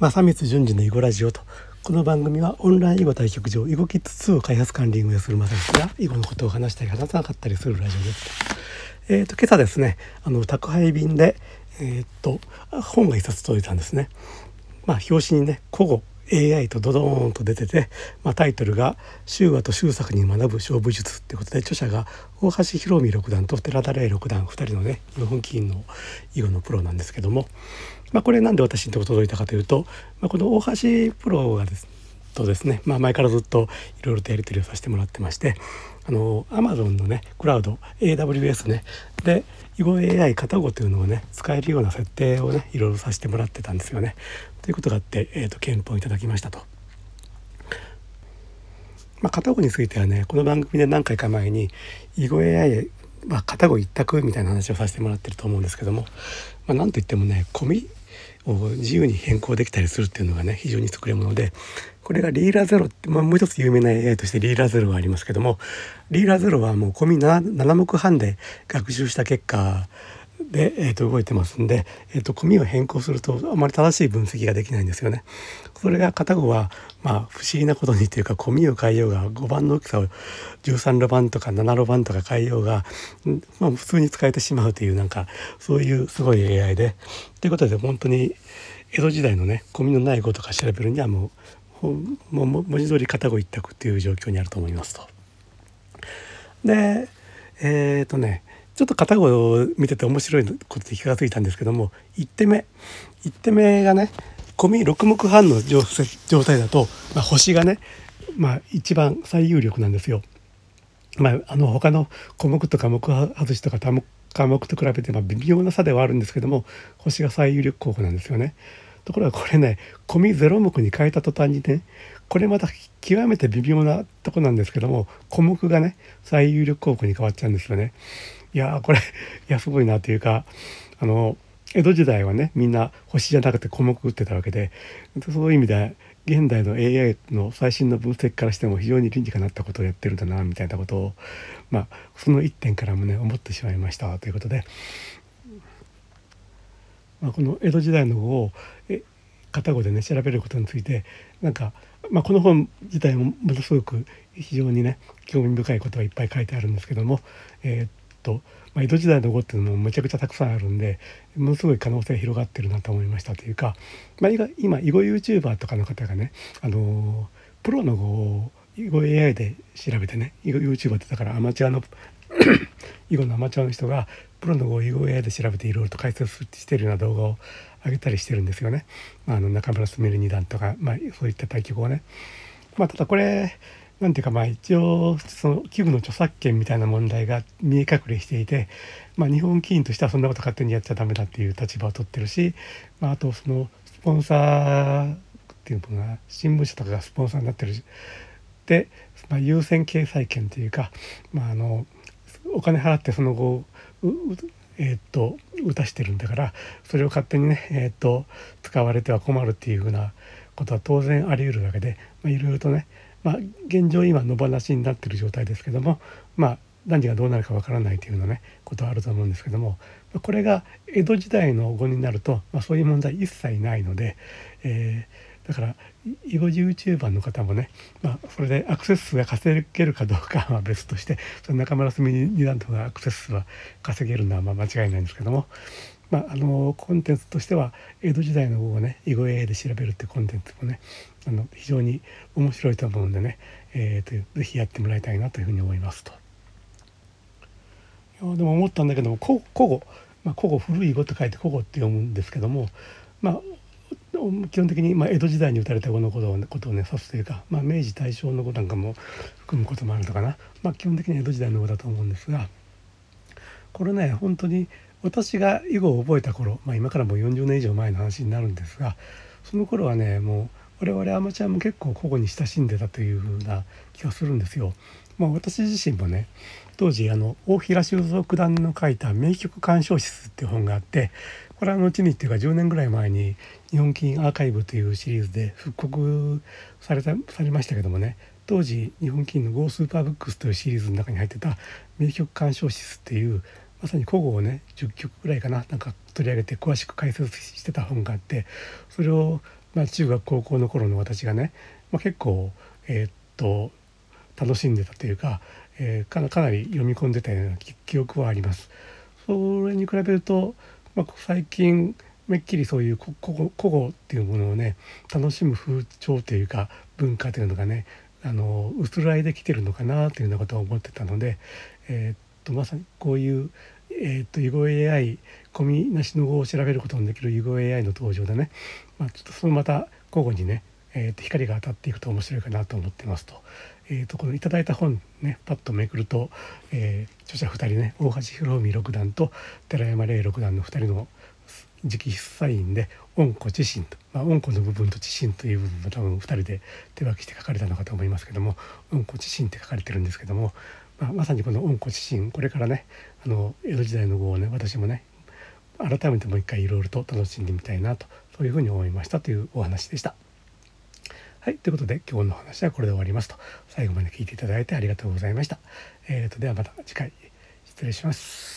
正光淳二の囲碁ラジオとこの番組はオンライン囲碁対局場囲碁キッズ2を開発管理運営する正光が囲碁のことを話したり話さなかったりするラジオです。えっ、ー、と今朝ですねあの宅配便でえっ、ー、と本が一冊届いたんですね。まあ表紙にね古語 AI とドドーンと出てて、まあ、タイトルが「修和と修作に学ぶ勝負術」ってことで著者が大橋博美六段と寺田玲六段2人のね日本棋院の囲碁のプロなんですけども、まあ、これなんで私のとこ届いたかというと、まあ、この大橋プロがですねとですね、まあ、前からずっといろいろとやり取りをさせてもらってましてあの Amazon のねクラウド AWS ねで囲碁 AI 片語というのをね使えるような設定をねいろいろさせてもらってたんですよね。ということがあって、えーと、憲法いただきましたと。まあ、片語についてはねこの番組で何回か前に囲碁 AI まあ、片語一択みたいな話をさせてもらってると思うんですけども、まあ、なんといってもね込みを自由に変更できたりするっていうのがね非常に優れものでこれがリーラゼロって、まあ、もう一つ有名な AI としてリーラゼロはありますけどもリーラゼロはもう込み 7, 7目半で学習した結果で、えー、と動いてますんで、えー、と組を変更するとあまり正しい分析ができないんですよね。それが片方はまあ不思議なことにというか組を変えようが5番の大きさを13路番とか7路番とか変えようが、まあ、普通に使えてしまうというなんかそういうすごい AI で。ということで本当に江戸時代のね込みのない語とか調べるにはもうもう文字通り片語一択っていう状況にあると思いますと。でえっ、ー、とねちょっと片方を見てて面白いことで気が付いたんですけども1手目1手目がね込み6目半の状態だと、まあ、星がね、まあ、一番最有力なんですよ。まあ、あの他の項目とか目外しとか多目科目と比べてま微妙な差ではあるんですけども星が最有力候補なんですよね。ところがこれね込み0目に変えた途端にねこれまた極めて微妙なとこなんですけども項目がね最有力候補に変わっちゃうんですよね。いやこれいやすごいなというかあの江戸時代はねみんな星じゃなくて項目打ってたわけでそういう意味で現代の AI の最新の分析からしても非常に倫理がなったことをやってるんだなみたいなことをまあその一点からもね思ってしまいましたということで、まあ、この江戸時代の語を片語でね調べることについてなんか、まあ、この本自体もものすごく非常にね興味深いことがいっぱい書いてあるんですけども、えー、と、まあ、江戸時代の語っていうのもめちゃくちゃたくさんあるんでものすごい可能性が広がってるなと思いましたというか、まあ、今囲碁 YouTuber とかの方がね、あのプロの語を囲碁 AI で調べてね囲碁 YouTuber ってだからアマチュアの 囲碁のアマチュアの人がプロの語を囲碁 AI で調べていろいろと解説してるような動画を上げたりしてるんですよね。まあ、あの中村菫二段とか、まあ、そういった対局をね。まあ、ただこれなんていうかまあ一応その器具の著作権みたいな問題が見え隠れしていて、まあ、日本棋院としてはそんなこと勝手にやっちゃダメだっていう立場を取ってるし、まあ、あとそのスポンサーっていうのが新聞社とかがスポンサーになってるで、まあ、優先掲載権というか、まあ、あのお金払ってその後えー、っと打たしてるんだからそれを勝手にね、えー、っと使われては困るっていうふうなことは当然あり得るわけで、まあ、いろいろとねまあ、現状今野放しになってる状態ですけども、まあ、何がどうなるかわからないというようなねことはあると思うんですけどもこれが江戸時代の語になると、まあ、そういう問題一切ないので、えー、だから囲碁 YouTuber の方もね、まあ、それでアクセス数が稼げるかどうかは別としてその中村澄二段とかアクセス数は稼げるのはまあ間違いないんですけども、まあ、あのコンテンツとしては江戸時代の語をね囲碁 AI で調べるっていうコンテンツもねあの非常に面白いと思うんでね、えー、とぜひやってもらいたいなというふうに思いますと。いやでも思ったんだけども古語、まあ、古語古い語と書いて古語って読むんですけども、まあ、基本的に、まあ、江戸時代に打たれた語のことを,、ことをね指すというか、まあ、明治大正の語なんかも含むこともあるのかな、まあ、基本的に江戸時代の語だと思うんですがこれね本当に私が囲碁を覚えた頃、まあ、今からもう40年以上前の話になるんですがその頃はねもう我々アマチュアも結構古語に親しんでたというふうな気がするんですよ。まあ、私自身もね当時あの大平修造九段の書いた「名曲鑑賞室」っていう本があってこれは後にっていうか10年ぐらい前に日本金アーカイブというシリーズで復刻されたされましたけどもね当時日本金の「ゴースーパーブックス」というシリーズの中に入ってた「名曲鑑賞室」っていうまさに古語をね10曲ぐらいかななんか取り上げて詳しく解説してた本があってそれをまあ、中学高校の頃の私がね、まあ、結構えー、っと楽しんでたというか、えー、かかなり読み込んでたような記憶はあります。それに比べると、まあ、最近めっきりそういう古語っていうものをね楽しむ風潮というか文化というのがねあの薄らいできてるのかなというようなことを思ってたので、えー、とまさにこういう、えー、っと囲碁 AI 込みなしの語を調べることのできる囲碁 AI の登場でね、まあ、ちょっとそのまた交互にね、えー、っと光が当たっていくと面白いかなと思ってますと。えー、とこのいただいた本ねパッとめくると、えー、著者2人ね大橋博文六段と寺山礼六段の2人の直筆サインで「温故知新」と、まあ、温故の部分と知新という部分も多分2人で手書きして書かれたのかと思いますけども「温故知新」って書かれてるんですけども、まあ、まさにこの「温故知新」これからねあの江戸時代の碁をね私もね改めてもう一回いろいろと楽しんでみたいなとそういうふうに思いましたというお話でした。はい。ということで、今日の話はこれで終わりますと。最後まで聞いていただいてありがとうございました。えーと、ではまた次回、失礼します。